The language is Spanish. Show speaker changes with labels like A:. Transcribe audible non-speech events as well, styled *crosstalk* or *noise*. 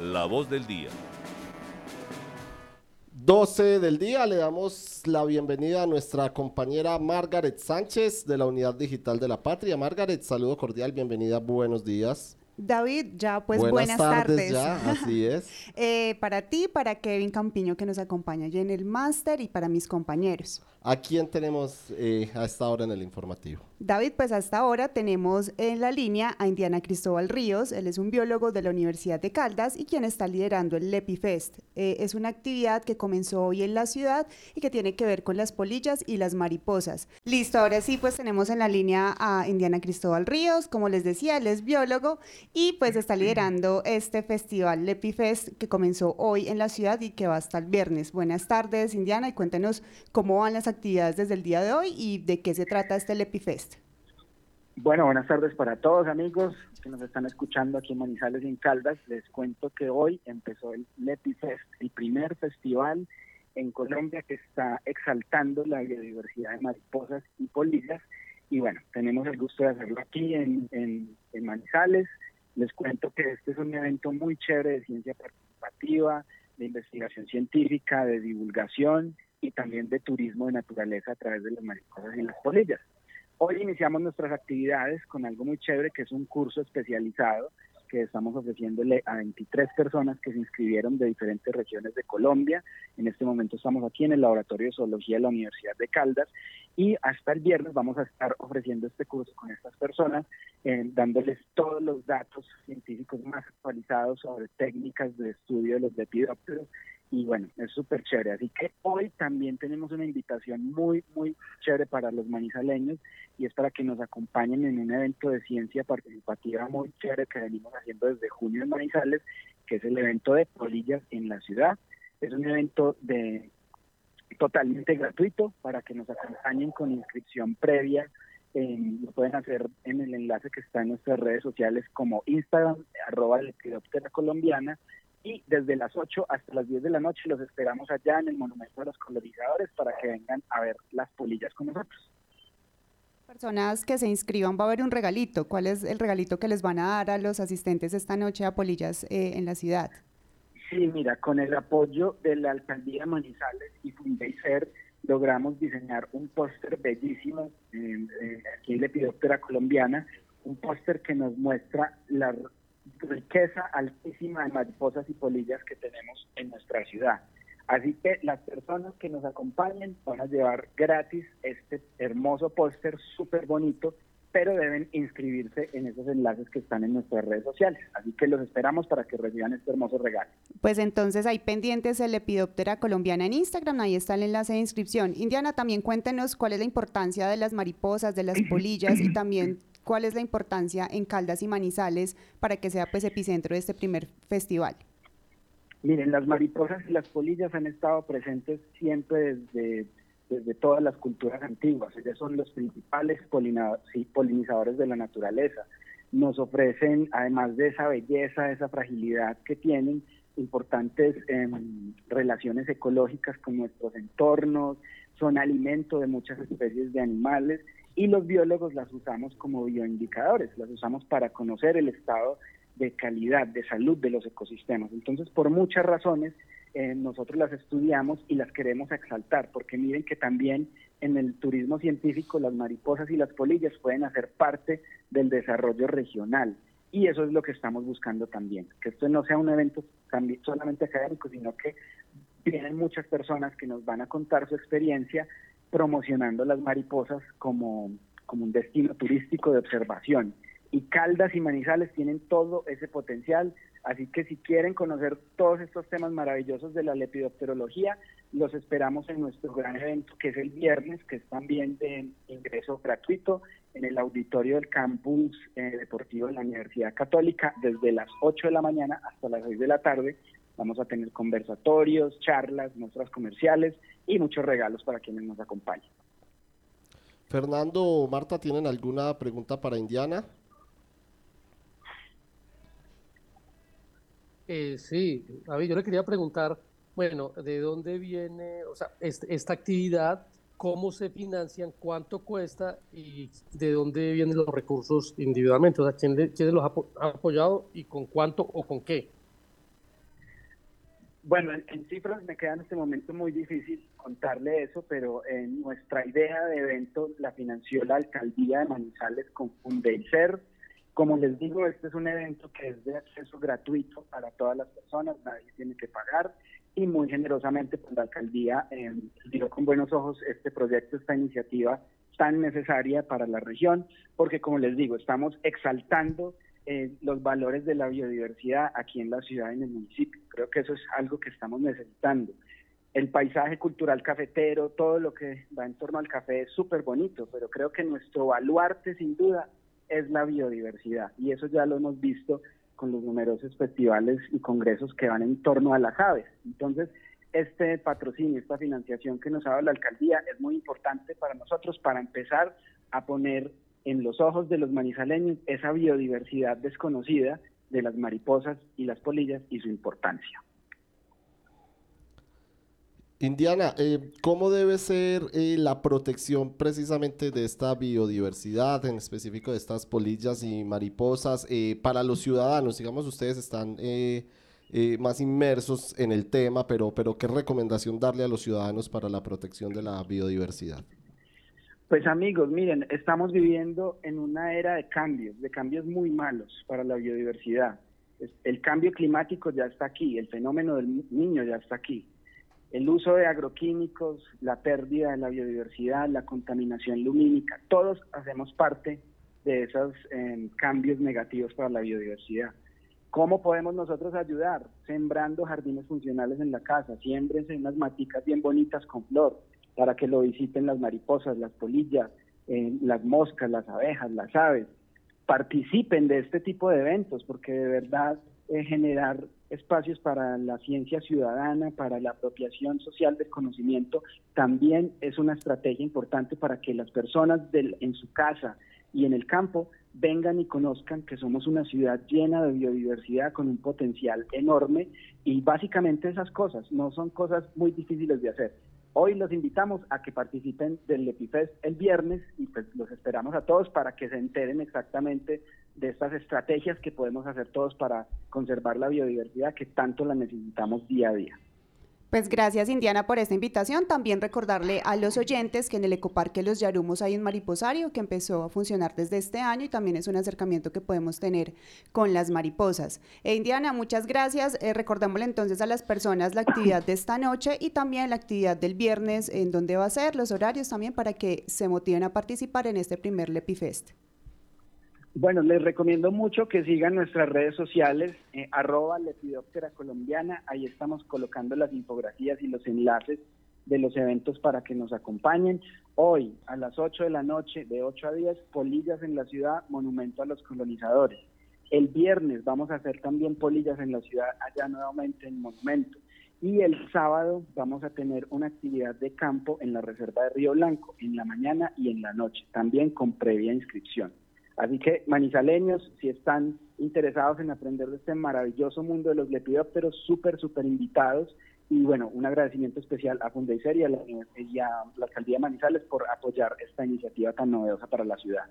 A: La voz del día.
B: 12 del día le damos la bienvenida a nuestra compañera Margaret Sánchez de la Unidad Digital de la Patria. Margaret, saludo cordial, bienvenida, buenos días.
C: David, ya pues buenas, tardes.
B: Ya, así *laughs* es.
C: eh, para ti, para Kevin Campiño que nos acompaña allí en el máster y para mis compañeros.
B: ¿A quién tenemos eh, a esta hora en el informativo?
C: David, pues hasta ahora tenemos en la línea a Indiana Cristóbal Ríos. Él es un biólogo de la Universidad de Caldas y quien está liderando el LepiFest. Eh, es una actividad que comenzó hoy en la ciudad y que tiene que ver con las polillas y las mariposas. Listo, ahora sí, pues tenemos en la línea a Indiana Cristóbal Ríos. Como les decía, él es biólogo y pues está liderando este festival LepiFest que comenzó hoy en la ciudad y que va hasta el viernes. Buenas tardes, Indiana, y cuéntenos cómo van las actividades desde el día de hoy y de qué se trata este LepiFest.
D: Bueno, buenas tardes para todos amigos que nos están escuchando aquí en Manizales y en Caldas. Les cuento que hoy empezó el LepiFest, el primer festival en Colombia que está exaltando la biodiversidad de mariposas y polillas. Y bueno, tenemos el gusto de hacerlo aquí en, en, en Manizales. Les cuento que este es un evento muy chévere de ciencia participativa, de investigación científica, de divulgación y también de turismo de naturaleza a través de las mariposas y las polillas. Hoy iniciamos nuestras actividades con algo muy chévere que es un curso especializado que estamos ofreciéndole a 23 personas que se inscribieron de diferentes regiones de Colombia. En este momento estamos aquí en el Laboratorio de Zoología de la Universidad de Caldas y hasta el viernes vamos a estar ofreciendo este curso con estas personas, eh, dándoles todos los datos científicos más actualizados sobre técnicas de estudio de los lepidópteros y bueno, es súper chévere. Así que hoy también tenemos una invitación muy, muy chévere para los manizaleños y es para que nos acompañen en un evento de ciencia participativa muy chévere que venimos haciendo desde junio en Manizales, que es el evento de polillas en la ciudad. Es un evento de totalmente gratuito para que nos acompañen con inscripción previa. Lo pueden hacer en el enlace que está en nuestras redes sociales como Instagram, arroba lepidóptera colombiana, y desde las 8 hasta las 10 de la noche los esperamos allá en el Monumento de los Colorizadores para que vengan a ver las polillas con nosotros.
C: Personas que se inscriban va a haber un regalito. ¿Cuál es el regalito que les van a dar a los asistentes esta noche a polillas eh, en la ciudad?
D: Sí, mira, con el apoyo de la Alcaldía Manizales y Fundeiser logramos diseñar un póster bellísimo eh, eh, aquí en Lepidóptera Colombiana, un póster que nos muestra la riqueza altísima de mariposas y polillas que tenemos en nuestra ciudad. Así que las personas que nos acompañen van a llevar gratis este hermoso póster súper bonito, pero deben inscribirse en esos enlaces que están en nuestras redes sociales. Así que los esperamos para que reciban este hermoso regalo.
C: Pues entonces hay pendientes el Lepidóptera colombiana en Instagram, ahí está el enlace de inscripción. Indiana, también cuéntenos cuál es la importancia de las mariposas, de las *clears throat* polillas y también cuál es la importancia en Caldas y Manizales para que sea pues epicentro de este primer festival.
D: Miren, las mariposas y las polillas han estado presentes siempre desde, desde todas las culturas antiguas. Ellas son los principales polinizadores de la naturaleza. Nos ofrecen, además de esa belleza, esa fragilidad que tienen, importantes eh, relaciones ecológicas con nuestros entornos, son alimento de muchas especies de animales y los biólogos las usamos como bioindicadores, las usamos para conocer el estado de calidad, de salud de los ecosistemas. Entonces, por muchas razones, eh, nosotros las estudiamos y las queremos exaltar, porque miren que también en el turismo científico las mariposas y las polillas pueden hacer parte del desarrollo regional. Y eso es lo que estamos buscando también, que esto no sea un evento solamente académico, sino que vienen muchas personas que nos van a contar su experiencia promocionando las mariposas como, como un destino turístico de observación. Y Caldas y Manizales tienen todo ese potencial, así que si quieren conocer todos estos temas maravillosos de la lepidopterología, los esperamos en nuestro gran evento que es el viernes, que es también de ingreso gratuito en el auditorio del campus eh, deportivo de la Universidad Católica desde las 8 de la mañana hasta las 6 de la tarde Vamos a tener conversatorios, charlas, muestras comerciales y muchos regalos para quienes nos acompañen.
B: Fernando o Marta, ¿tienen alguna pregunta para Indiana?
E: Eh, sí, David, yo le quería preguntar, bueno, ¿de dónde viene, o sea, esta actividad, cómo se financian, cuánto cuesta y de dónde vienen los recursos individualmente? O sea, ¿quién, quién los ha apoyado y con cuánto o con qué?
D: Bueno, en, cifras me queda en este momento muy difícil contarle eso, pero en nuestra idea de evento la financió la alcaldía de Manizales con Fundeiser. Como les digo, este es un evento que es de acceso gratuito para todas las personas, nadie tiene que pagar y muy generosamente pues, la alcaldía eh, dio con buenos ojos este proyecto, esta iniciativa tan necesaria para la región, porque como les digo, estamos exaltando eh, los valores de la biodiversidad aquí en la ciudad y en el municipio. Creo que eso es algo que estamos necesitando. El paisaje cultural cafetero, todo lo que va en torno al café es súper bonito, pero creo que nuestro baluarte sin duda es la biodiversidad y eso ya lo hemos visto con los numerosos festivales y congresos que van en torno a las aves. Entonces, este patrocinio, esta financiación que nos ha dado la alcaldía es muy importante para nosotros para empezar a poner en los ojos de los manizaleños esa biodiversidad desconocida de las mariposas y las polillas y su importancia.
B: Indiana, eh, ¿cómo debe ser eh, la protección precisamente de esta biodiversidad, en específico de estas polillas y mariposas, eh, para los ciudadanos? Digamos, ustedes están más inmersos en el tema, pero, pero ¿qué recomendación darle a los ciudadanos para la protección de la biodiversidad?
D: Pues amigos, miren, estamos viviendo en una era de cambios, de cambios muy malos para la biodiversidad. El cambio climático ya está aquí, el fenómeno del niño ya está aquí. El uso de agroquímicos, la pérdida de la biodiversidad, la contaminación lumínica, todos hacemos parte de esos em, cambios negativos para la biodiversidad. ¿Cómo podemos nosotros ayudar? Sembrando jardines funcionales en la casa, siembrense unas maticas bien bonitas con flor, para que lo visiten las mariposas, las polillas, eh, las moscas, las abejas, las aves. Participen de este tipo de eventos porque de verdad eh, generar espacios para la ciencia ciudadana, para la apropiación social del conocimiento, también es una estrategia importante para que las personas del, en su casa y en el campo vengan y conozcan que somos una ciudad llena de biodiversidad con un potencial enorme y básicamente esas cosas no son cosas muy difíciles de hacer. Hoy los invitamos a que participen del Epifest el viernes y pues los esperamos a todos para que se enteren exactamente de estas estrategias que podemos hacer todos para conservar la biodiversidad que tanto la necesitamos día a día.
C: Pues gracias Indiana por esta invitación. También recordarle a los oyentes que en el Ecoparque Los Yarumos hay un mariposario que empezó a funcionar desde este año y también es un acercamiento que podemos tener con las mariposas. E Indiana, muchas gracias. Eh, entonces a las personas la actividad de esta noche y también la actividad del viernes, en dónde va a ser, los horarios también para que se motiven a participar en este primer Lepifest.
D: Bueno, les recomiendo mucho que sigan nuestras redes sociales, eh, arroba Lepidóptera Colombiana, ahí estamos colocando las infografías y los enlaces de los eventos para que nos acompañen. Hoy, a las 8 de la noche, de 8 a 10, Polillas en la ciudad, Monumento a los Colonizadores. El viernes vamos a hacer también polillas en la ciudad, allá nuevamente en Monumento. Y el sábado vamos a tener una actividad de campo en la Reserva de Río Blanco, en la mañana y en la noche, también con previa inscripción. Así que manizaleños, si están interesados en aprender de este maravilloso mundo de los lepidópteros, súper, súper invitados. Y bueno, un agradecimiento especial a Fundeiser y a la, y a la alcaldía de Manizales por apoyar esta iniciativa tan novedosa para la ciudad.